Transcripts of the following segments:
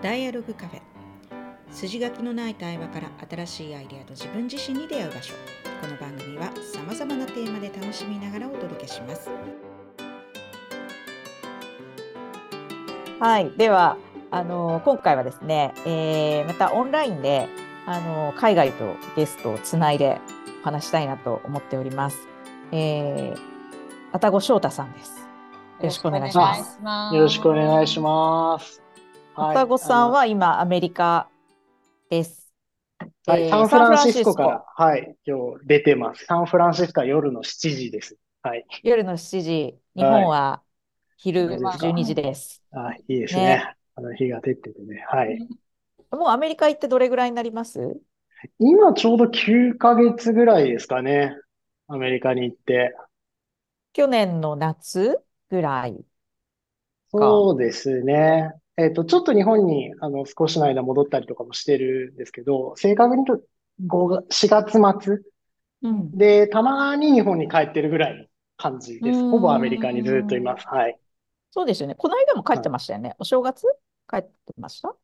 ダイアログカフェ筋書きのない対話から新しいアイデアと自分自身に出会う場所この番組はさまざまなテーマで楽しみながらお届けしますはい、ではあの今回はですね、えーまたオンラインであの海外とゲストをつないでお話したいなと思っております。えー、愛宕翔太さんです。よろしくお願いします。ますよろしくお願いします。はい愛宕さんは今アメリカです。はい、えーサンフランシスコから、はい、今日出てます。サンフランシスコは夜の7時です。はい。夜の7時、日本は昼いいですか12時です。あ、いいですね。ねあの日が出ててね。はい。もうアメリカ行ってどれぐらいになります？今ちょうど9ヶ月ぐらいですかね。アメリカに行って。去年の夏ぐらい。そうですね。えっと、ちょっと日本に、あの、少しの間戻ったりとかもしてるんですけど、正確に言うと5が、4月末うん。で、たまに日本に帰ってるぐらいの感じです。うんほぼアメリカにずっといます。はい。そうですよね。この間も帰ってましたよね。お正月帰ってました？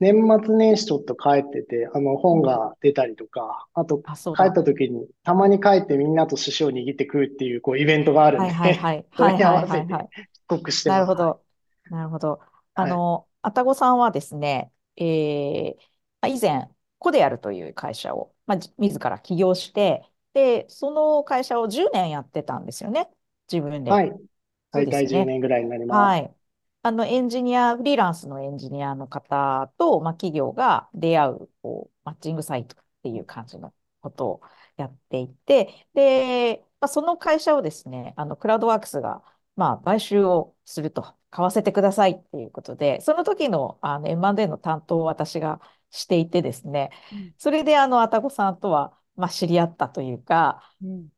年末年始ちょっと帰ってて、あの、本が出たりとか、あと、帰だ。った時に、たまに帰ってみんなと寿司を握って食うっていう、こう、イベントがあるんはいで、はいはい。はいはいわせてはいはい。帰国してます。なるほど。なるほど。あの、愛宕さんはですね、えーまあ以前、コデアルという会社を、まあ、じ自ら起業して、で、その会社を10年やってたんですよね。自分で。はい。そう大体10ですよね。年ぐらいになります。はい。あの、エンジニア、フリーランスのエンジニアの方と、まあ、企業が出会う、こう、マッチングサイトっていう感じのことをやっていて、で、まあ、その会社をですね、あの、クラウドワークスが、まあ、買収をすると、買わせてくださいっていうことで、その時の、あの、M&A の担当を私がしていてですね、それで、あの、愛宕さんとは、まあ、知り合ったというか、うん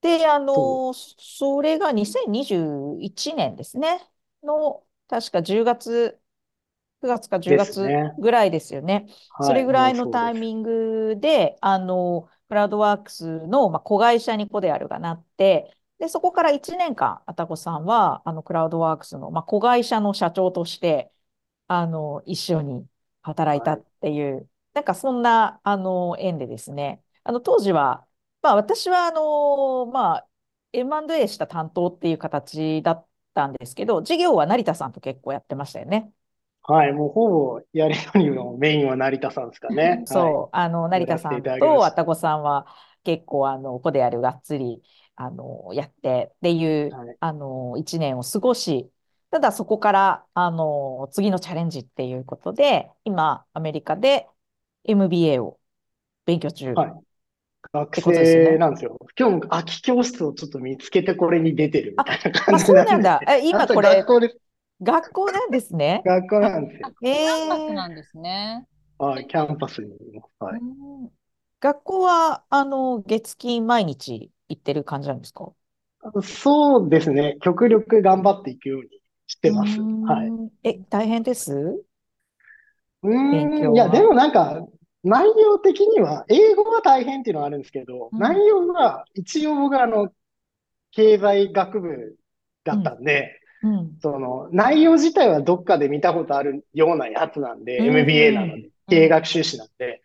で、あその、それが2021年ですね、の、確か10月、9月か10月。ぐらいですよね。そはい。れぐらいの。タイミングで、あの、クラウドワークスの、まあ、子会社にコデアルがなって、で、そこから1年間、愛宕さんは、あの、クラウドワークスの、まあ、子会社の社長として、あの、一緒に働いたはい。っていう、なんかそんな、あの、縁でですね、あの、当時は、まあ、私は、あの、まあ、M&A した担当っていう形だったんですけど、事業は成田さんと結構やってましたよね。はい。もうほぼやりとりのメインは成田さんですかね。はい。そう、あの、成田さんただきました。と愛宕さんは結構、あの、子であるがっつり、あの、やってっていう、はい。あの、一年を過ごし、ただそこから、あの、次のチャレンジっていうことで、今、アメリカで MBA を勉強中っはい。学生ね。なんですよ。今日も空き教室をちょっと見つけてこれに出てるみあ、たいなあ、感じそうなで。なんんだ。え、今これ、学校です。学校なんですね。学校あ、なんですよ。えキャンパスー、なんですね。はい。キャンパスにいます。はい。うん学校は、あの、月金毎日行ってる感じなんですか？そうですね。極力頑張っていくようにしてます。はい。ん、え、大変です？うん、いや、で。もなんか、内容的には、英語は大変っていうのはあるんですけど、うん、内容は、一応僕はあの、経済学部うだったん、んで、うん、その、内容自体はどっかで見たことあるようなやつなんうで、MBA なのん、で、う経営ん。学修士なんで、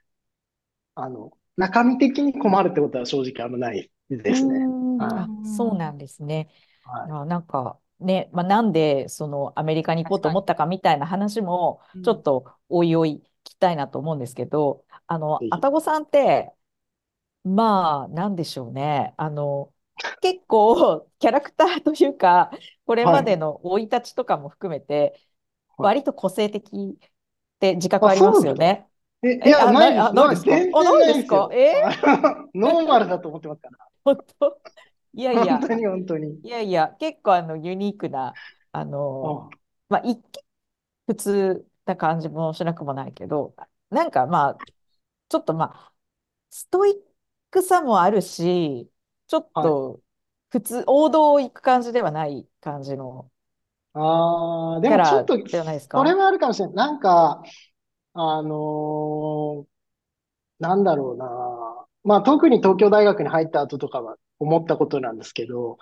あの、中身的に困るってことは正直あんまないうですね。あ、そうなんですね。はい。あ、なんかね、まあ、なんでそのアメリカに行こう。と思ったかみたいな話もうん。ちょっとおいおい聞きたいなと思うんですけど、あの、ぜひ。愛宕さんって、まあ、なんでしょうね。あの、結構キャラクターというか、これはい。までの生い立ちとかも含めて、はい。割と個性的って自覚あ、ありますよね。え、いえ、や、あ、ないです。な、ないですか？全あ、然ないんですよ。え？ノーマルだと思ってますから。本当？いやいや、本当に本当に。いやいや、結構あのユニークな、あの、あ、まあ、一見普通な感じもしなくもないけど、なんかまあ、ちょっとまあ、ストイックさもあるし、ちょっはい。と普通、王道を行く感じではない感じのああ、でもちょっと、ラではないですか？それはあるかもしれない。なんか、あのーなんだろうな。まあ、特に東京大学に入った後とかは思ったことなんですけど、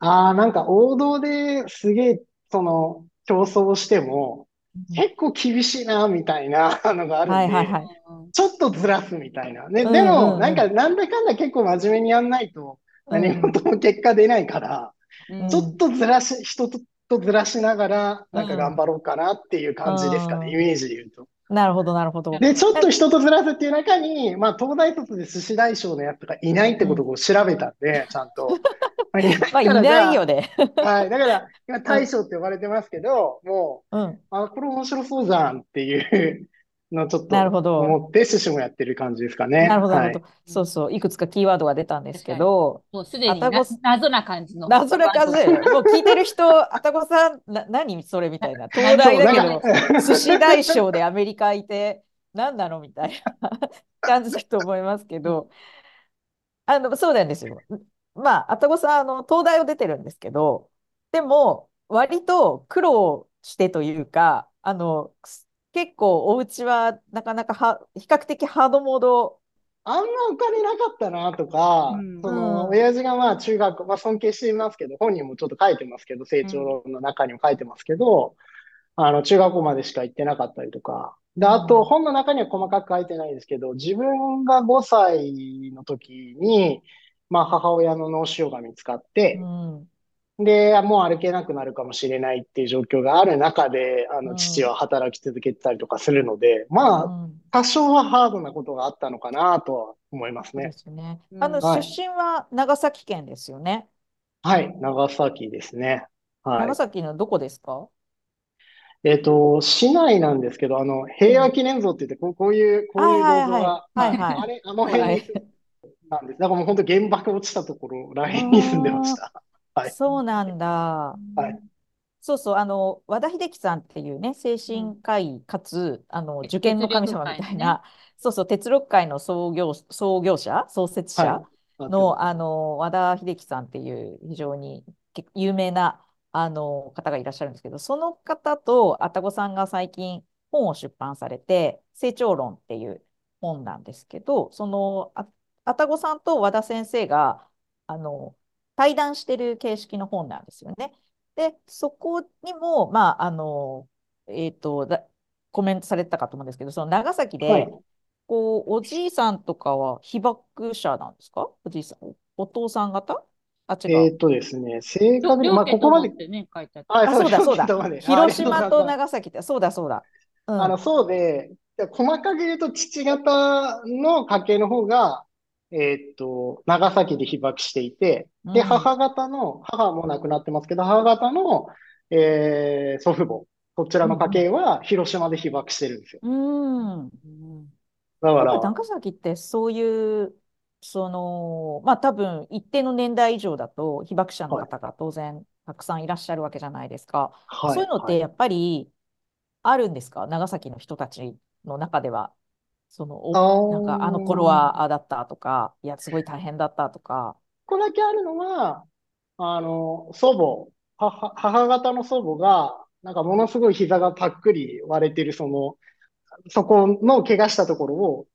ああ、なんか王道ですげえ、その、競争しても、結構厳しいな、みたいなのがあるんで、はいはいはい。うんちょっとずらすみたいな。ね、うんでも、なんか、なんだかんだ結構真面目にやんないと、何事も結果出ないから、うんちょっとずらし、人ととずらしながら、なんか頑張ろうかなっていう感じですかうんね、イメージで言うと。なるほど、なるほど。で、ちょっと人とずらすっていう中に、まあ、東大卒で寿司大将のやつがいないってことを調べたんで、ちゃんと。まあ、いないよね。はい。だから、今、大将って呼ばれてますけど、もうん。う、あ、これ面白そうじゃんっていうのをちょっとなるほど思って、寿司もやってる感じですかね。なるほど、なはいるほど。そうそう。いくつかキーワードが出たんですけど、もうすでに謎な感じの。謎な感じで、もう聞いてる人、あたこさん、な、何それみたいな。東 そう大だけなんど、か寿司大将でアメリカいて、何なのみたいな 感じだと思いますけど、あの、そうなんですよ。まあ、あたこさん、あの、東大を出てるんですけど、でも、割と苦労してというか、あの、結構お家はなかなかは、比較的ハードモード、あんまお金なかったなとか、うん。その、うん。親父がまあ中学、まあ尊敬していますけど、本人もちょっと書いてますけど、成長論の中にも書いてますけど、あの、中学校までしか行ってなかったりとか。で、あと、うん本の中には細かく書いてないですけど、自分が5歳の時に、まあ母親の脳腫瘍が見つかってう、ん、で、もう歩けなくなるかもしれないっていう状況がある中で、あの、うん父は働き続けてたりとかするので、まあ、うん多少はハードなことがあったのかなとは思いますね。すね。うんあの、はい出身は長崎県ですよね。はい、長崎ですね。はい長。崎のどこですか？えっと、市内なんですけど、あの、平和記念像って言って、こう、こういう、こういう銅像はいはいが、はいはいはいあれ、あの辺に住んなんです。だからもう本当原爆落ちたところらへんに住んでました。はい。そうなんだ。はい。そうそう、あの、和田秀樹さんっていうね、精神科医かつ、あの、受験の神様みたいな、そうそう、鉄六会の創業、創業者、創設者はい。の、あの、和田秀樹さんっていう非常に結有名な、あの、方がいらっしゃるんですけど、その方と愛宕さんが最近本を出版されて、成長論っていう本なんですけど、その、あ愛宕さんと和田先生が、あの、対談してる形式の本なんですよね。で、そこにも、まあ、あの、えっと、だコメントされてたかと思うんですけど、その長崎で、はいこう、おじいさんとかは被爆者なんですか？おじいさん、お父さん方？あ、違う。えっとですね、正確に、まあ、ことこまでもっ、てね、書いてああ、そうだ、そうだ。広島と長崎って、そうだ、そうだ。うん。あの、そうで、で細かく言うと、父方の家系の方が、えーっと、長崎で被爆していて、で、うん母方の、母はもう亡くなってますけど、母方の、えー祖父母、こちらの家系は広島で被爆してるんですよ。うん。だから、長崎ってそういう、その、まあ多分一定の年代以上だと被爆者の方が当然たくさんいらっしゃるわけじゃないですか。はい、そういうのっはいてやっぱりあるんですか？長崎の人たちの中では。その、なんかあの頃はああだったとか、いや、すごい大変だったとか。ここだけあるのは、あの、祖母、母、母方の祖母が、なんかものすごい膝がパックリ割れてる、その、そこの怪我したところを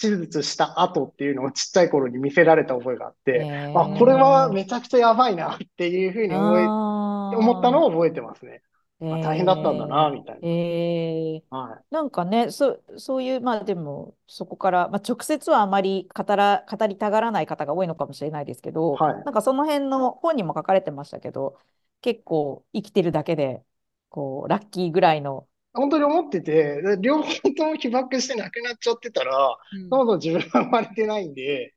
手術した後っていうのをちっちゃい頃に見せられた覚えがあって、へあ、これはーめちゃくちゃやばいなっていうふうに思い、思ったのを覚えてますね。あ大変だったんだな、へみたいーへーな。はい。なんかね、そ、そういう、まあでも、そこから、まあ、直接はあまり語ら、語りたがらない方が多いのかもしれないですけど、はいなんかその辺の本にも書かれてましたけど、結構生きてるだけで、こう、ラッキーぐらいの、本当に思ってて、で両方とも被爆して亡くなっちゃってたら、うんそもそも自分は生まれてないんで、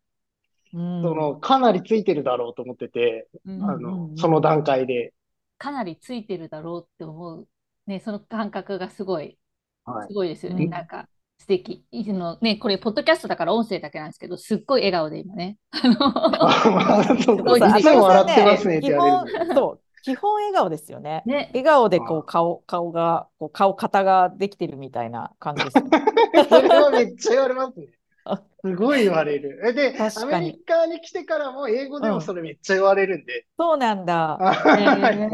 うん、その、かなりついてるだろうと思ってて、うんうんあの、その段階で。かなりついてるだろうって思う、ね、その感覚がすごい、はいすごいですよね。うんなんか、素敵。いつのね、これ、ポッドキャストだから音声だけなんですけど、すっごい笑顔で今ね。あの 笑ってますね基。本、そう、基本笑顔ですよね。ね、笑顔でこあう顔、顔が、こう顔、型ができてるみたいな感じです。それはめっちゃ言われますねあ。すごい言われる。えで、確かにアメリカに来てからも英語でうんもそれめっちゃ言われるんで。そうなんだ。はい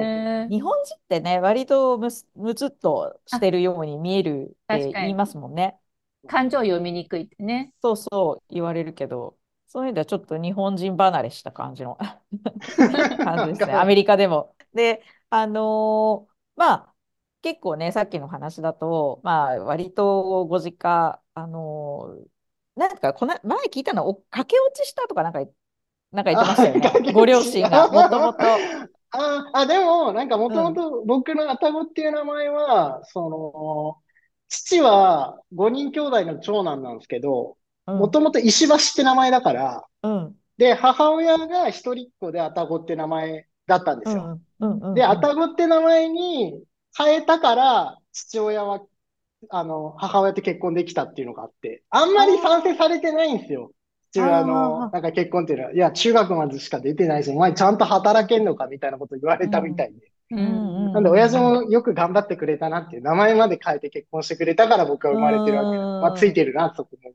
へー日本人ってね、割とむす、むつっとしてるように見えるって言いますもんね。感情読みにくいってね。そうそう言われるけど、そういう意味ではちょっと日本人離れした感じの 感じですね。アメリカでも。で、あのーまあ、結構ね、さっきの話だと、まあ、割とご実家、あのーなんかこの、前聞いたの、お駆け落ちしたとかなんか、なんか言ってましたよね。ご両親が、もともと。あ、あ、でも、なんかもともと僕のアタゴっていう名前は、その、父は5人兄弟の長男なんですけど、うんもともと石橋って名前だから、うん。で、母親が一人っ子でアタゴって名前だったんですよ。で、アタゴって名前に変えたから、父親は、あの、母親と結婚できたっていうのがあって、あんまり賛成されてないんですよ。父親あの、ーなんか結婚っていうのは、いや、中学までしか出てないし、お前ちゃんと働けんのかみたいなこと言われたみたいで。うんうんなんで、親父もよく頑張ってくれたなっていう、名前まで変えて結婚してくれたから僕は生まれてるわけまあ、ついてるな、そこも。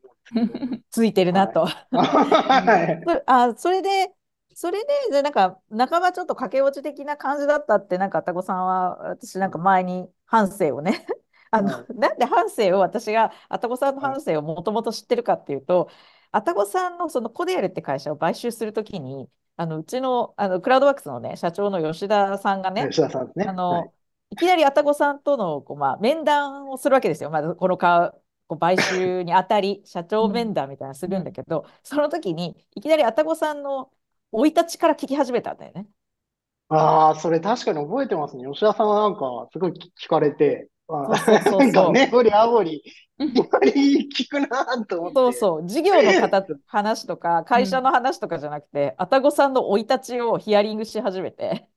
ついてるなと。はい。そあ、それで、それで、でなんか、半ばちょっと駆け落ち的な感じだったって、なんか、あたごさんは、私なんか前に半生をね、あの、は なんで半生を私が、あたごさんの半生をもともと知ってるかっていうと、あたごさんのそのコデアルって会社を買収するときに、あの、うちの、あの、クラウドワークスのね、社長の吉田さんがね、吉田さんね。あの、はいい、きなりあたごさんとのこう、まあ、面談をするわけですよ。まずこのかこう買収にあたり、社長面談みたいなのするんだけど、その時にいきなりあたごさんの生い立ちから聞き始めたんだよね。ああ、それ確かに覚えてますね。吉田さんはなんか、すごい聞かれて、あそうそうそうそう。なんかね、掘りあぼり、掘り聞くなーと思って。そうそう、事業の方話とか、会社の話とかじゃなくて、あたごさんの生い立ちをヒアリングし始めて、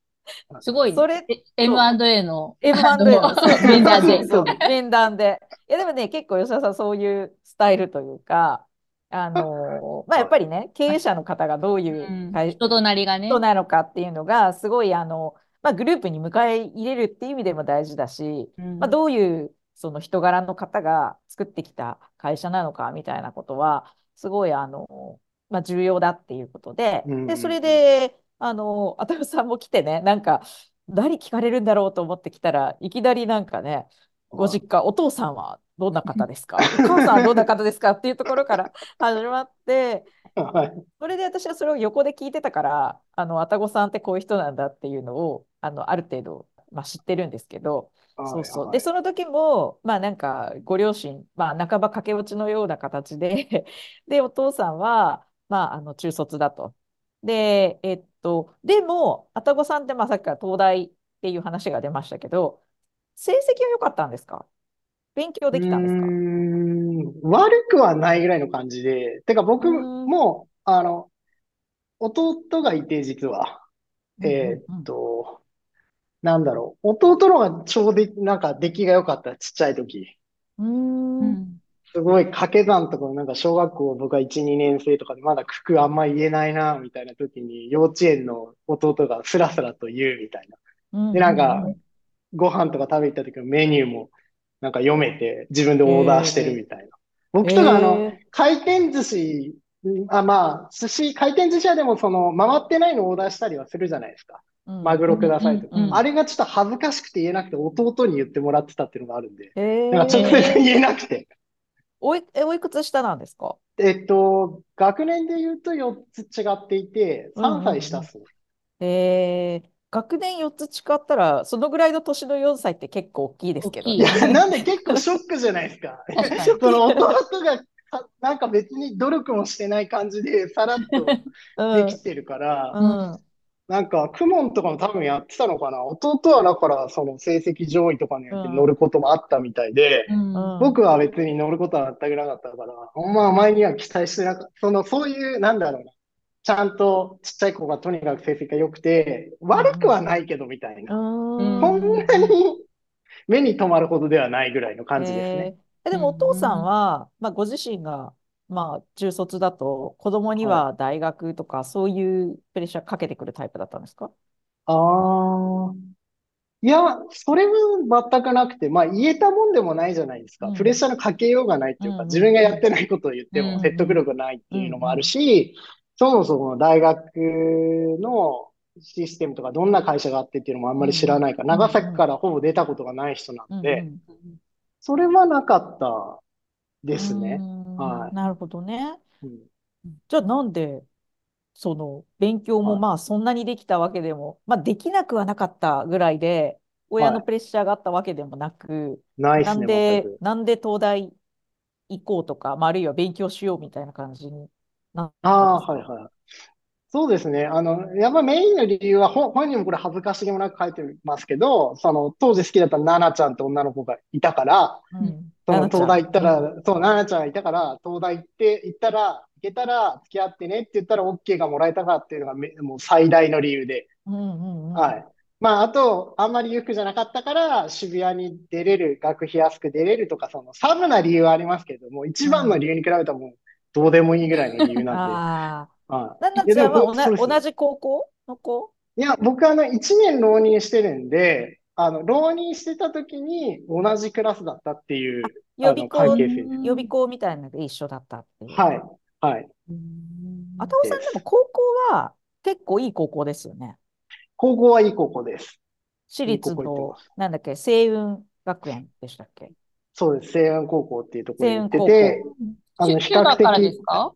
すごいね。それえ M&A の。M&A のそう。面談で。そうそう面談で。いやでもね、結構吉田さんそういうスタイルというか、あのーまあやっぱりね、経営者の方がどういう人となりがね。人なのかっていうのが、すごいあの、まあグループに迎え入れるっていう意味でも大事だし、うんまあどういうその人柄の方が作ってきた会社なのかみたいなことは、すごいあの、まあ重要だっていうことで、うんで、それで、あの、あたぐさんも来てね、なんか、何聞かれるんだろうと思ってきたらいきなりなんかね、ご実家、お父さんはどんな方ですか？お母さんはどんな方ですかっていうところから 始まって、はい。それで私はそれを横で聞いてたから、あの、あたごさんってこういう人なんだっていうのを、あの、ある程度、まあ、知ってるんですけど、そうそう。で、はいその時も、まあなんか、ご両親、まあ半ば駆け落ちのような形で、で、お父さんは、まあ、あの、中卒だと。で、えっと、でも、あたごさんって、まあさっきから東大っていう話が出ましたけど、成績は良かったんですか？勉強できたんですか？悪くはないぐらいの感じで、てか僕うんも、あの、弟がいて、実は。えうんーっと、なんだろう。弟のがちょうど、なんか出来が良かった、ちっちゃい時。すごい掛け算とか、なんか小学校僕は1、2年生とかでまだ九九あんま言えないな、みたいな時に、幼稚園の弟がスラスラと言うみたいな。うんで、なんか、ご飯とか食べ行った時のメニューも、なんか読めて、自分でオーダーしてるみたいな。僕とかあの、え回転寿司、あ、まあ、寿司、回転寿司屋でもその、回ってないのをオーダーしたりはするじゃないですか。ーマグロくださいとか。あれがちょっと恥ずかしくて言えなくて、弟に言ってもらってたっていうのがあるんで、えなんか直接言えなくて。おい、え、おいくつ下なんですか？えっと、学年で言うと4つ違っていて、3うんうんうん。歳下っすね。えー、学年4つ違ったら、そのぐらいの年の4歳って結構大きいですけどいなんで結構ショックじゃないですか。その弟がさなんか別に努力もしてない感じでさらっとうん。できてるから、うんなんか、クモンとかも多分やってたのかな。弟はだから、その成績上位とかにやってうん乗ることもあったみたいで、うんうん僕は別に乗ることは全くなかったから、まあ前には期待してなかった。その、そういう、なんだろうな。ちゃんとちっちゃい子がとにかく成績が良くて、悪くはないけどみたいな。うんそんなに目に留まるほどではないぐらいの感じですね。えーえでもお父さんは、まあ、ご自身が、まあ、中卒だと子供には大学とかそういうプレッシャーかけてくるタイプだったんですか？ああ。いや、それは全くなくて、まあ言えたもんでもないじゃないですか。うん。プレッシャーのかけようがないっていうか、うん自分がやってないことを言ってうんも説得力ないっていうのもあるし、そもそも大学のシステムとかどんな会社があってっていうのもあんまり知らないから、うん長崎からほぼ出たことがない人なうんので、うん。それはなかったですね。うんはいなるほどね。うんじゃあなんでその勉強もはいまあそんなにできたわけでも、まあできなくはなかったぐらいで、親はいのプレッシャーがあったわけでもなく、なんないっすね、全で、く。なんで東大行こうとか、まあ、あるいは勉強しようみたいな感じになったんあはいはい。そうですね。あの、やっぱメインの理由は、本本人もこれ恥ずかしげもなく書いてますけど、その、当時好きだったナナちゃんって女の子がいたから、うん。その東大行ったうんら、そう、ナナちゃんがいたから、東大行って、行ったら、行けたら付き合ってねって言ったら OK がもらえたかっていうのがめもう最大の理由で。うんうんうん。はい。まあ、あと、あんまり裕福じゃなかったから、渋谷に出れる、学費安く出れるとか、その、サブな理由はありますけども、一番の理由に比べたらもう、どうでもいいぐらいの理由なんで。ああ。はい。ちゃんは同じ高校の子？いや、僕あの、1年浪人してるんで、あの、浪人してた時に同じクラスだったっていう、予備校あの関係性予備校みたいなので一緒だったっていう。はい。はい。あたおさんでも高校は結構いい高校ですよね。高校はいい高校です。私立いい高校行ってのます、なんだっけ、星雲学園でしたっけ？そうです。西安高校っていうところに行って西て安、あの、中比較学からで的す、か？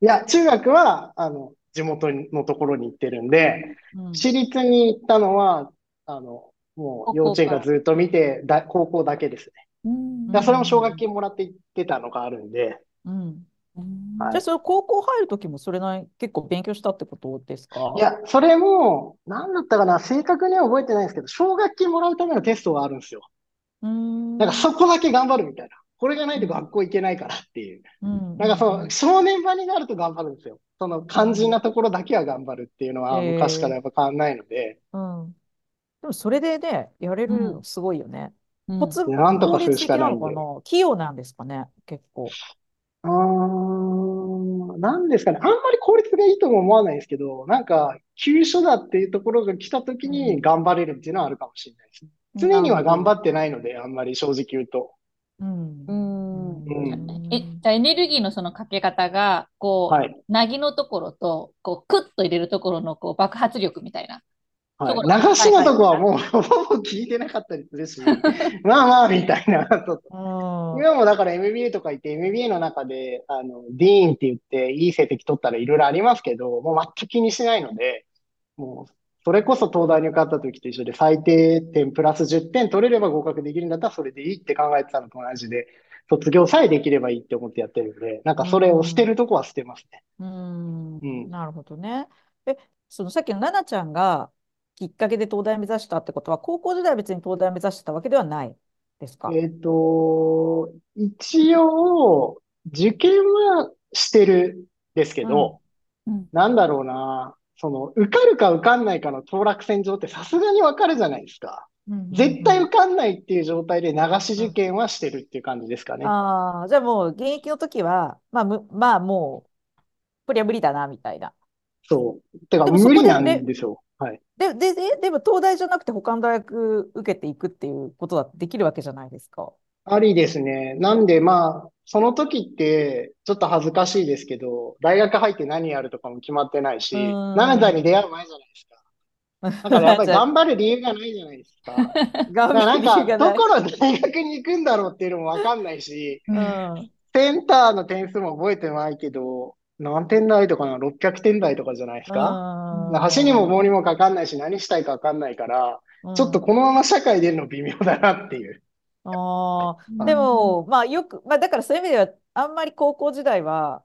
いや、中学は、あの、地元のところに行ってるんで、うん私立に行ったのは、あの、もう幼稚園からずっと見て、だ、高校だけですね。うんだそれも奨学金もらって行ってたのがあるんで、うん。はいじゃあ、それ高校入るときもそれなり結構勉強したってことですか？いや、それも、なんだったかな、正確には覚えてないんですけど、奨学金もらうためのテストがあるんですよ。うーん。なんかそこだけ頑張るみたいな。これがないと学校行けないからっていう。うんなんかその、少年場になると頑張るんですよ。その肝心なところだけは頑張るっていうのは昔からやっぱ変わんないので、うん。でもそれでね、やれるのすごいよね。うんコツ、なんとかするしかないんでなのかな器用なんですかね結構。うーん、なんですかね。あんまり効率がいいとも思わないですけど、なんか、急所だっていうところが来た時うんに頑張れるっていうのはあるかもしれないですね。常には頑張ってないので、あんまり正直言うと。うん。うんうんえ、じゃあエネルギーのそのかけ方が、こう、はい。なぎのところと、こう、クッと入れるところの、こう、爆発力みたいな。はい。流しのとこはもう、ほぼ聞いてなかったりするし、まあまあ、みたいな。今もだから MBA とか言って MBA の中で、あの、ディーンって言っていい成績取ったらいろいろありますけど、もう全く気にしないので、もう、それこそ東大に受かった時と一緒で最低点プラス10点取れれば合格できるんだったらそれでいいって考えてたのと同じで、卒業さえできればいいって思ってやってるんで、なんかそれを捨てるとこは捨てますね。うんうんなるほどね。え、そのさっきの奈々ちゃんがきっかけで東大目指したってことは、高校時代は別に東大目指してたわけではないですか？えっと、一応、受験はしてるんですけど、うんなんだろうな、その、受かるか受かんないかの当落線上ってさすがにわかるじゃないですか。絶対受かんないっていう状態で流し受験はしてるっていう感じですかね。ああ、じゃあもう現役の時は、まあ、む、まあもう、こりゃ無理だな、みたいな。そう。てか、無理なんですよ。はい。で、で、で、でも東大じゃなくて他の大学受けていくっていうことだってできるわけじゃないですか。ありですね。なんで、まあ、その時って、ちょっと恥ずかしいですけど、大学入って何やるとかも決まってないし、うんナナちゃんに出会う前じゃないですか。だからやっぱり 頑張る理由がないじゃないですか。だ頑からなんか、張る理由がないどこの大学に行くんだろうっていうのもわかんないし、うん。センターの点数も覚えてないけど、何点台とかな、600点台とかじゃないですか？うん橋にも棒にもかかんないし、何したいかわかんないから、ちょっとこのまま社会出るの微妙だなっていう。ああ、でも、まあよく、まあだからそういう意味では、あんまり高校時代は、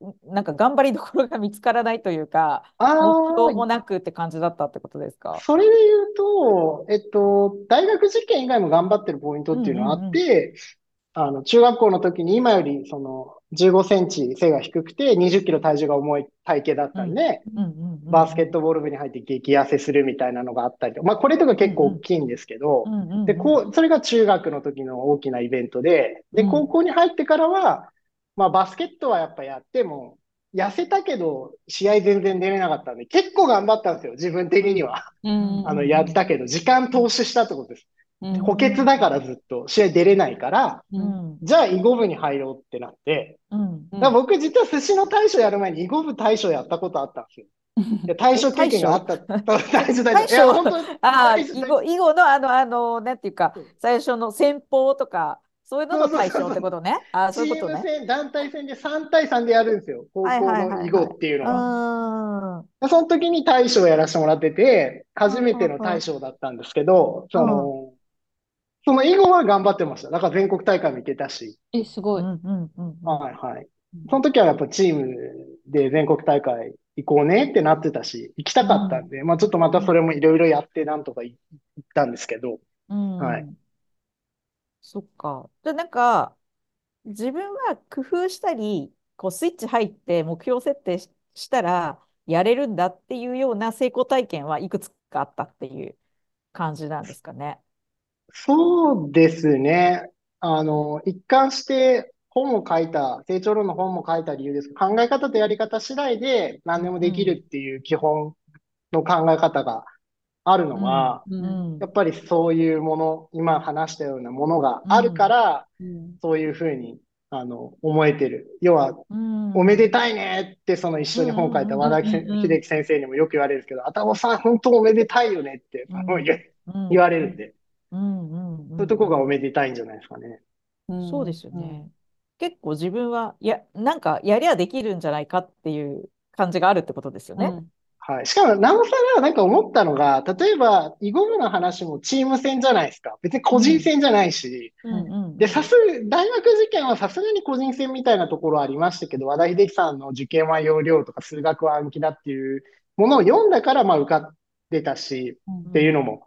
んなんか頑張りどころが見つからないというか、あ目標もあ、なくって感じだったってことですか？それで言うと、えっと、大学受験以外も頑張ってるポイントっていうのはあって、あの、中学校の時に今よりその15センチ背が低くて20キロ体重が重い体型だったんで、バスケットボール部に入って激痩せするみたいなのがあったりとか、まあこれとか結構大きいんですけどで、こう、それが中学の時の大きなイベントで、で、うん高校に入ってからは、まあバスケットはやっぱやっても、痩せたけど、試合全然出れなかったんで、結構頑張ったんですよ、自分的には。うんあの、やったけど、時間投資したってことです。うん補欠だからずっと、試合出れないから、ううんんじゃあ囲碁部に入ろうってなって、うんだから僕実は寿司の大将やる前に囲碁部大将やったことあったんですよ。で、大将経験があった。大将、大将。いや、本当にあ囲碁、囲碁のあの、あの、なんていうか最初の戦法とか、そういうのの対象ってことね？あ、そうチいうことね。戦、団体戦で3対3でやるんですよ。高校の囲碁っていうのは。うん。その時に大将をやらせてもらってて、初めての大将だったんですけど、その、その囲碁は頑張ってました。だから全国大会も行けたし。え、すごい。うんうんうんはいはい。その時はやっぱチームで全国大会行こうねってなってたし、行きたかったんで、まあちょっとまたそれもいろいろやってなんとか行ったんですけど、うん。はいそっか。じゃあなんか、自分は工夫したり、こうスイッチ入って目標設定ししたらやれるんだっていうような成功体験はいくつかあったっていう感じなんですかね。そうですね。あの、一貫して本を書いた、成長論の本も書いた理由です。考え方とやり方次第で何でもできるっていう基本の考え方があるのは、やっぱりそういうもの、今話したようなものがあるから、うん。そういうふうに、あの、思えてる。要は、うん。おめでたいねって、その一緒に本書いた和田秀樹先生にもよく言われるんですけど、あたおさん本当おめでたいよねって、言われるんで、うんうんうんそういうとこがおめでたいんじゃないですかね。うんそうですよね。結構自分は、や、なんかやりゃできるんじゃないかっていう感じがあるってことですよね。うんはい。しかも、なおさらなんか思ったのが、例えば、囲碁部の話もチーム戦じゃないですか。別に個人戦じゃないし。うんうんで、さす、大学受験はさすがに個人戦みたいなところありましたけど、和田秀樹さんの受験は要領とか数学は暗記だっていうものを読んだから、まあ受かってたし、っていうのも。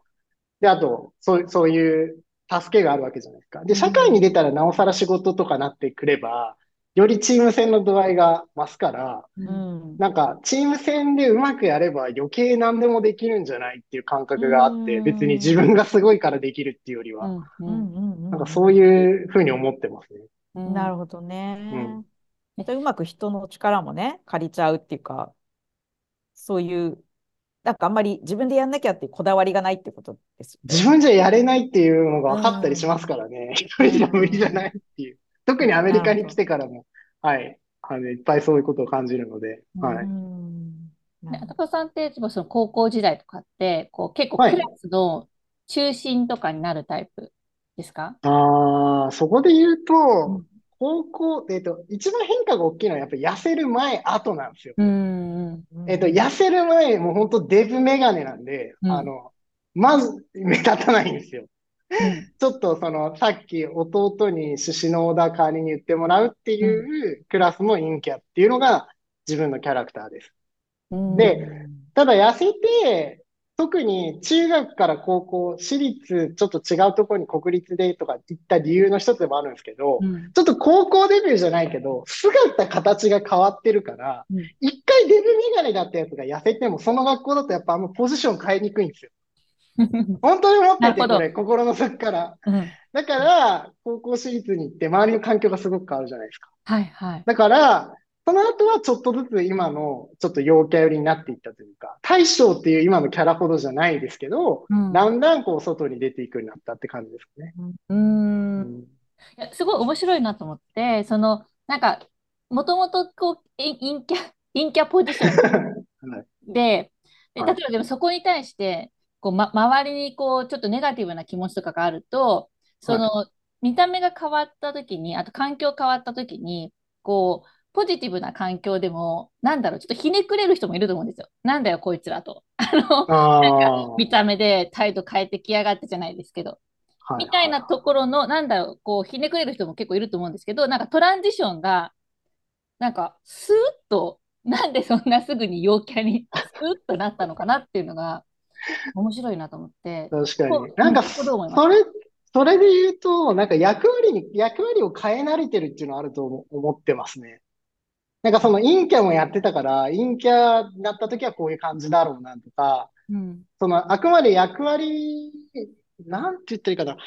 で、あと、そう、そういう助けがあるわけじゃないですか。で、社会に出たらなおさら仕事とかなってくれば、よりチーム戦の度合いが増すから、ううん。んなんか、チーム戦でうまくやれば余計何でもできるんじゃないっていう感覚があって、うん。別に自分がすごいからできるっていうよりは、うん。うん。うん。うんなんかそういうふうに思ってますね。うん。なるほどね。うん。でうまく人の力もね、借りちゃうっていうか、そういう、なんかあんまり自分でやんなきゃっていうこだわりがないってことですよね。自分じゃやれないっていうのが分かったりしますからね。一人じゃ無理じゃないっていう。特にアメリカに来てからも、はい。あの、いっぱいそういうことを感じるので、はい。うんなね、るほど高田さんって、その高校時代とかって、こう結構はいクラスの中心とかになるタイプですか？ああ、そこで言ううとん、高校、えっと、一番変化が大きいのはやっぱり痩せる前、後なんですよ。うんうん。えっと、痩せる前、もう本当デブメガネなんで、うん。あの、まず目立たないんですよ。うん。ちょっとその、さっき弟に寿司のオーダー代わりに言ってもらうっていうクラスの陰キャっていうのが自分のキャラクターです。うん。でただ痩せて、特に中学から高校、私立、ちょっと違うところに国立でとか行った理由の一つでもあるんですけど、うんちょっと高校デビューじゃないけど、姿形が変わってるからうん、一回デブメガネだったやつが痩せても、その学校だとやっぱあんまポジション変えにくいんですよ。本当に思ってて、これ、心の底から。うんだから、高校私立に行って周りの環境がすごく変わるじゃないですか。はいはい。だから、その後はちょっとずつ今のちょっと陽キャ寄りになっていったというか、大将っていう今のキャラほどじゃないですけど、うん。だんだんこう外に出ていくようになったって感じですね。ううん。んいやすごい面白いなと思って、その、なんか、もともとこう、い陰キャ、陰キャポジション はい。で、例えばでもそこに対して、こう、ま、周りにこう、ちょっとネガティブな気持ちとかがあると、その、見た目が変わった時に、あと環境変わった時に、こう、ポジティブな環境でも、なんだろう、ちょっとひねくれる人もいると思うんですよ。なんだよ、こいつらと。あの、ああ、見た目で態度変えてきやがってじゃないですけど。はみたいなところの、なんだろう、こう、ひねくれる人も結構いると思うんですけど、なんかトランジションが、なんか、スーッと、なんでそんなすぐに陽キャにスーッとなったのかなっていうのが、面白いなと思って。確か。になんか、うんそこどう思いますそれ、それで言うと、なんか役割に、役割を変え慣れてるっていうのはあると思思ってますね。なんかその陰キャもやってたから、陰キャになった時はこういう感じだろうなとか、うん。その、あくまで役割、なんて言ったらいいかな。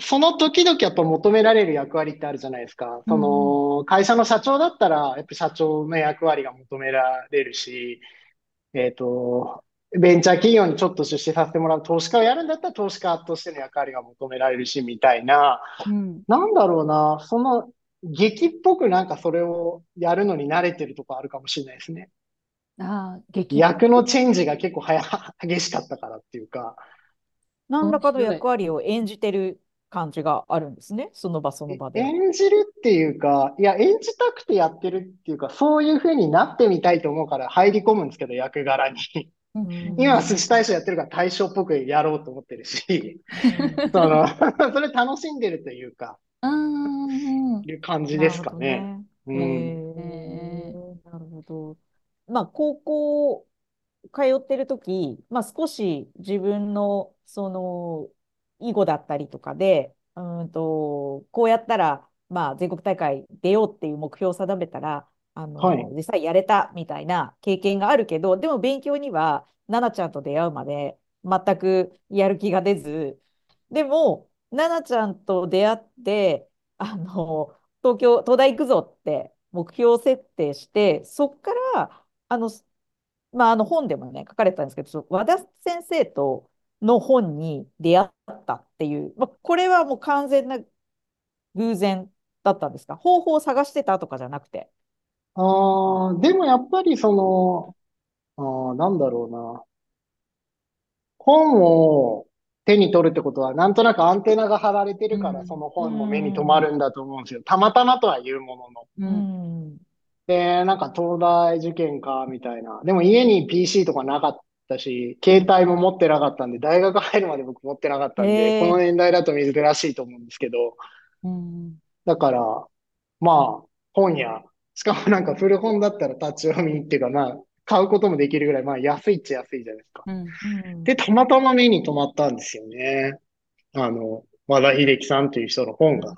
その時々やっぱ求められる役割ってあるじゃないですか。その、会社の社長だったら、やっぱ社長の役割が求められるし、えっと、ベンチャー企業にちょっと出資させてもらう投資家をやるんだったら投資家としての役割が求められるし、みたいな。うん。なんだろうな、その、劇っぽくなんかそれをやるのに慣れてるとこあるかもしれないですね。ああ、激役のチェンジが結構はや、激しかったからっていうか。何らかの役割を演じてる感じがあるんですね。その場その場で。演じるっていうか、いや、演じたくてやってるっていうか、そういう風になってみたいと思うから入り込むんですけど、役柄に。うん今は寿司大将やってるから大将っぽくやろうと思ってるし、その、それ楽しんでるというか、うん。いう感じですかね。なるほどうん。ね。へーなるほど。まあ、高校通ってる時、まあ、少し自分のその囲碁だったりとかで、うんと、こうやったら、まあ、全国大会出ようっていう目標を定めたら、あの、はい実際やれたみたいな経験があるけど、でも勉強には、奈々ちゃんと出会うまで全くやる気が出ず、でも、奈々ちゃんと出会って、あの、東京、東大行くぞって目標設定して、そっから、あの、まあ、あの本でもね、書かれてたんですけど、和田先生との本に出会ったっていう、まあ、これはもう完全な偶然だったんですか？方法を探してたとかじゃなくて。ああ、でもやっぱりその、ああ、なんだろうな。本を手に取るってことは、なんとなくアンテナが張られてるから、うんその本も目に留まるんだと思うんですよ。たまたまとは言うものの。で、なんか東大受験か、みたいな。でも家に PC とかなかったし、携帯も持ってなかったんで、大学入るまで僕持ってなかったんで、この年代だと珍しいと思うんですけど、うん。だから、まあ、本屋、しかもなんか古本だったら立ち読みっていうか、まあ、買うこともできるぐらい、まあ安いっちゃ安いじゃないですか。うん。うんで、たまたま目に留まったんですよね。あの、和田秀樹さんという人の本が、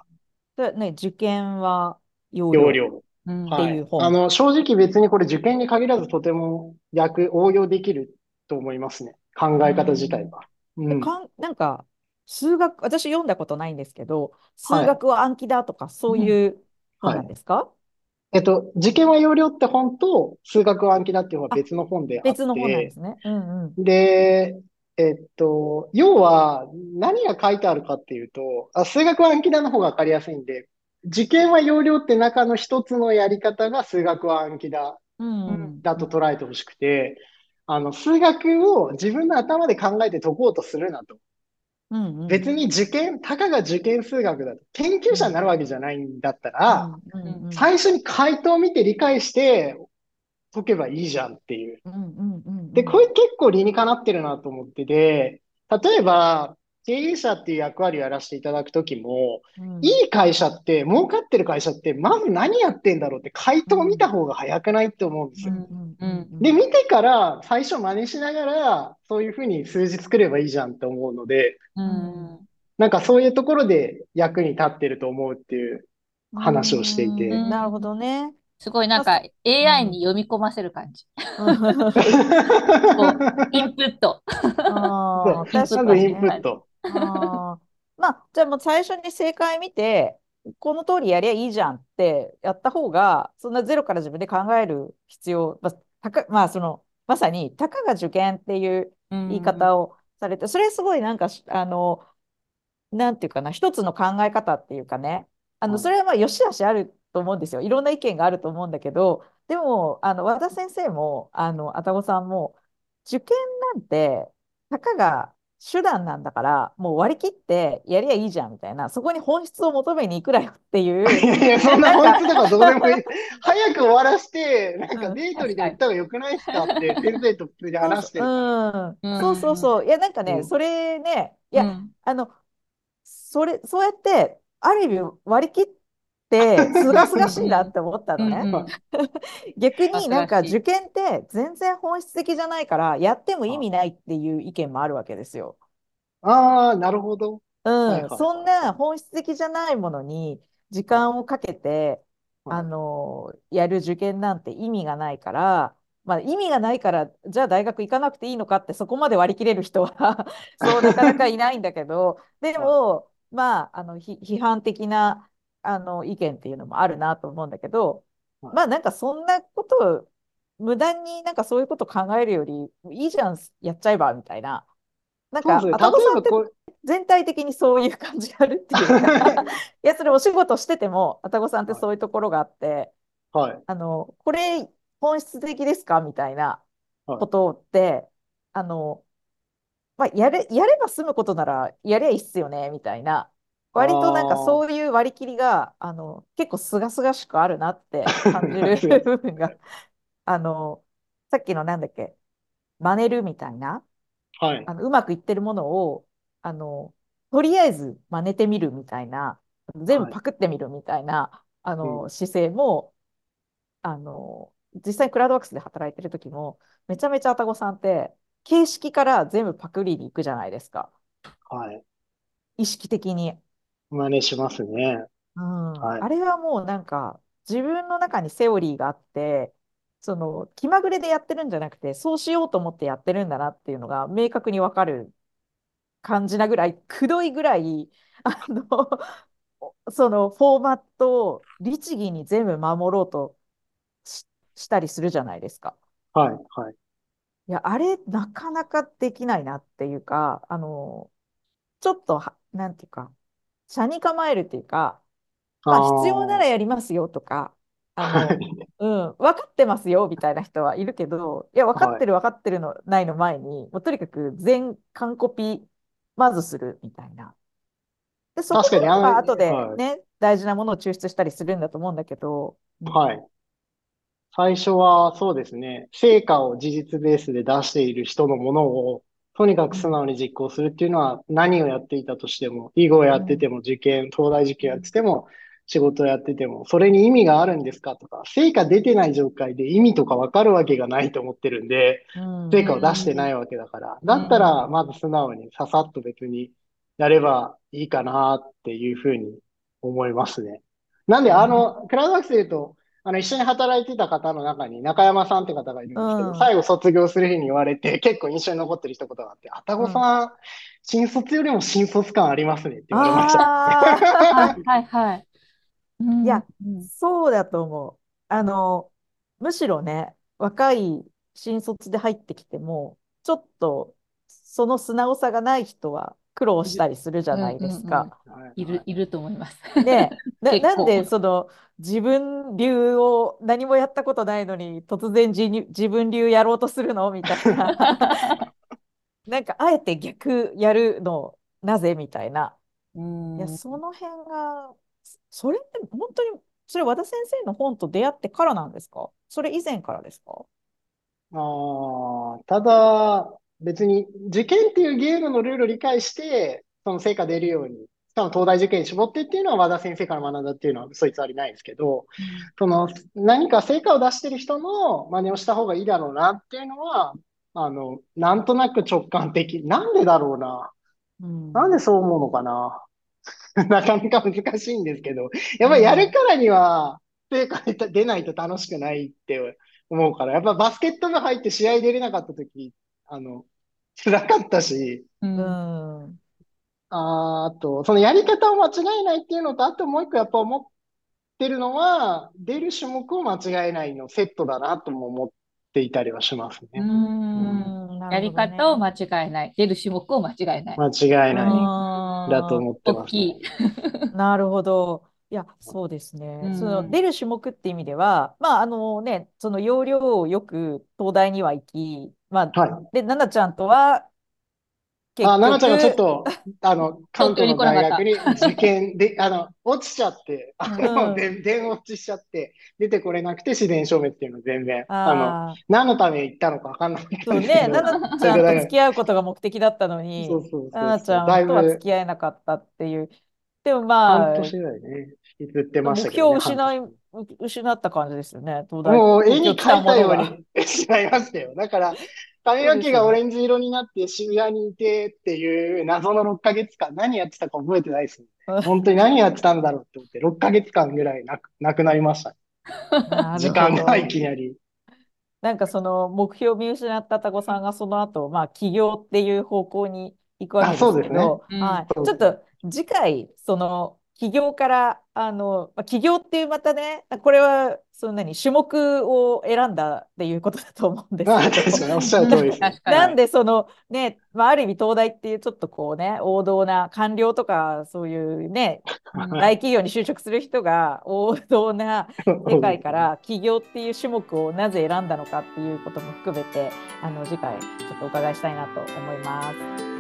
でね、受験は要領要領。うん。っていう本あの、正直別にこれ受験に限らずとても役、応用できると思いますね。考え方自体は。うん。かん、なんか、数学、私読んだことないんですけど、はい数学は暗記だとか、そういう本なんですか？えっと、受験は要領って本と数学は暗記だっていうのは別の本であって、別の本なんですね。うんうん。で、えっと、要は何が書いてあるかっていうと、あ、数学は暗記だの方がわかりやすいんで、受験は要領って中の一つのやり方が数学は暗記だ、うんうん。だと捉えてほしくて、あの、数学を自分の頭で考えて解こうとするなと。うんうん。別に受験、たかが受験数学だと。研究者になるわけじゃないんだったら、うんうんうん最初に回答を見て理解して解けばいいじゃんっていう。うんうんうんうんで、これ結構理にかなってるなと思ってて、例えば、経営者っていう役割をやらせていただくときも、うんいい会社って、儲かってる会社って、まず何やってんだろうって回答を見た方が早くないって思うんですよ。で、見てから最初真似しながら、そういうふうに数字作ればいいじゃんって思うので、うん。なんかそういうところで役に立ってると思うっていう話をしていて。うんなるほどね。すごいなんか AI に読み込ませる感じ。インプット。ああ、確かまずイ。ンプット。あー。まあ、じゃあもう最初に正解見て、この通りやりゃいいじゃんってやった方が、そんなゼロから自分で考える必要、まあ、たか、まあ、その、まさに、たかが受験っていう言い方をされて、それすごいなんかし、あの、なんていうかな、一つの考え方っていうかね、あの、はい。それはまあ、よしあしあると思うんですよ。いろんな意見があると思うんだけど、でも、あの、和田先生も、あの、愛宕さんも、受験なんて、たかが手段なんだから、もう割り切ってやりゃいいじゃんみたいな、そこに本質を求めに行くらよっていう、いやいや、そんな本質とかどうでもいい。早く終わらして、なんかうんデートに行った方が良くないですかって、先生と普通に話して。る。そうそうそう。いや、なんかね、うん。それね、いや、うん。あの、それ、そうやって、ある意味割り切って、すがすがしいなって思ったのね。うんうん。逆になんか受験って全然本質的じゃないから、やっても意味ないっていう意見もあるわけですよ。ああ、なるほど。うん、はいはいはい。そんな本質的じゃないものに時間をかけて、はい。あの、やる受験なんて意味がないから、まあ意味がないから、じゃあ大学行かなくていいのかってそこまで割り切れる人は そうなかなかいないんだけど、でも、まあ、あの、ひ批判的な、あの、意見っていうのもあるなと思うんだけど、はいまあなんかそんなことを、無駄になんかそういうこと考えるより、いいじゃん、やっちゃえば、みたいな。なんか、ね。あさんって全体的にそういう感じがあるっていうか いや、それお仕事してても、あたごさんってそういうところがあって、はい。あの、これ本質的ですかみたいなはいことって、あの、まあ、やれ、やれば済むことなら、やりゃいいっすよね、みたいな割となんかそういう割り切りがあの結構すがすがしくあるなって 感じる部分があのさっきのなんだっけ真似るみたいなはい。あのうまくいってるものをあのとりあえず真似てみるみたいな全部パクってみるみたいな、あの姿勢もあの実際クラウドワークスで働いてる時もめちゃめちゃあたごさんって形式から全部パクリに行くじゃないですかはい。意識的に。真似しますね。うん、はいあれはもうなんか自分の中にセオリーがあってその気まぐれでやってるんじゃなくてそうしようと思ってやってるんだなっていうのが明確にわかる感じなぐらいくどいぐらいあのそのフォーマットを律儀に全部守ろうとし、したりするじゃないですか。はい。はい。いや、あれ、なかなかできないなっていうか、あの、ちょっとは、なんていうか、車に構えるっていうか、まあ、必要ならやりますよとか、あの、はい。うん、分かってますよみたいな人はいるけど、いや、分かってる分かってるのないの前に、もうとにかく全完コピまずするみたいな。で、そこ確かにあ後ではいね、大事なものを抽出したりするんだと思うんだけど、うんはい。最初はそうですね、成果を事実ベースで出している人のものを、とにかく素直に実行するっていうのは、何をやっていたとしても、囲碁をやってても、受験、東大受験やってても、仕事をやってても、それに意味があるんですかとか、成果出てない状態で意味とかわかるわけがないと思ってるんで、うん。成果を出してないわけだから、だったら、まず素直にささっと別にやればいいかなっていうふうに思いますね。なんで、あの、クラウドワークスで言うと、あの、一緒に働いてた方の中に中山さんって方がいるんですけど、うん最後卒業する日に言われて、結構印象に残ってる一言があって、あたごさん、新卒よりも新卒感ありますねって言われました。あはい はいはい。うんいやそうだと思う。あの、むしろね、若い新卒で入ってきても、ちょっとその素直さがない人は苦労したりするじゃないですか。はいい。る、いると思います。ね な、なんでその自分流を何もやったことないのに突然自に自分流やろうとするの？みたいな。なんかあえて逆やるの？なぜ？みたいな。うん。いや、その辺が、そそれって本当に、それ和田先生の本と出会ってからなんですか？それ以前からですか？ああ、ただ、別に受験っていうゲームのルールを理解して、その成果出るように、しかも東大受験に絞ってっていうのは和田先生から学んだっていうのは嘘偽りないですけど、その何か成果を出してる人の真似をした方がいいだろうなっていうのは、あの、なんとなく直感的。なんでだろうな。うんなんでそう思うのかな。なかなか難しいんですけど、やっぱりやるからには、成果出ないと楽しくないって思うから、やっぱバスケット部入って試合出れなかった時、あの、辛かったし、ううんん。あーあと、そのやり方を間違えないっていうのと、あともう一個やっぱ思ってるのは、出る種目を間違えないのセットだなとも思っていたりはしますね。うんうんやり方を間違えない。出る種目を間違えない。間違えないだと思ってます大きいね。なるほど。いや、そうですね。うんその出る種目って意味では、まあ、あのね、その要領をよく東大には行き、まあ、はい。で、奈々ちゃんとは、結あ、奈々ちゃんがちょっ局、と、あの、関東の大学に受験で、あの、落ちちゃって、あの、うんで電落ちしちゃって、出てこれなくて自然消滅っていうのは全然、あの、何のために行ったのかわかんないんそうね、奈々ちゃんと付き合うことが目的だったのに、奈々ちゃんとはぶ付き合えなかったっていう。でもまあ、半年ぐらいね、引きずってま目したけどね、標を失い失った感じですよね、東大、もう絵に描いたようものが。に失いましたよ。だから、髪の毛がオレンジ色になって渋谷にいてっていう謎の6ヶ月間、何やってたか覚えてないですね。う ん本当に何やってたんだろうって思って、6ヶ月間ぐらいなく、なくなりました。時間がいきなり。なんかその目標を見失ったタコさんがその後、まあ起業っていう方向に行くわけですあそうですねけど、うんはい、そうちょっと次回その起業からあの、まあ、起業っていうまたね、これはそんなに種目を選んだっていうことだと思うんですまあ、けど。確かにおっしゃる通りです。確かに。なんでそのね、まあ、ある意味東大っていうちょっとこうね、王道な官僚とかそういうね、大企業に就職する人が王道な 世界から起業っていう種目をなぜ選んだのかっていうことも含めてあの次回ちょっとお伺いしたいなと思います。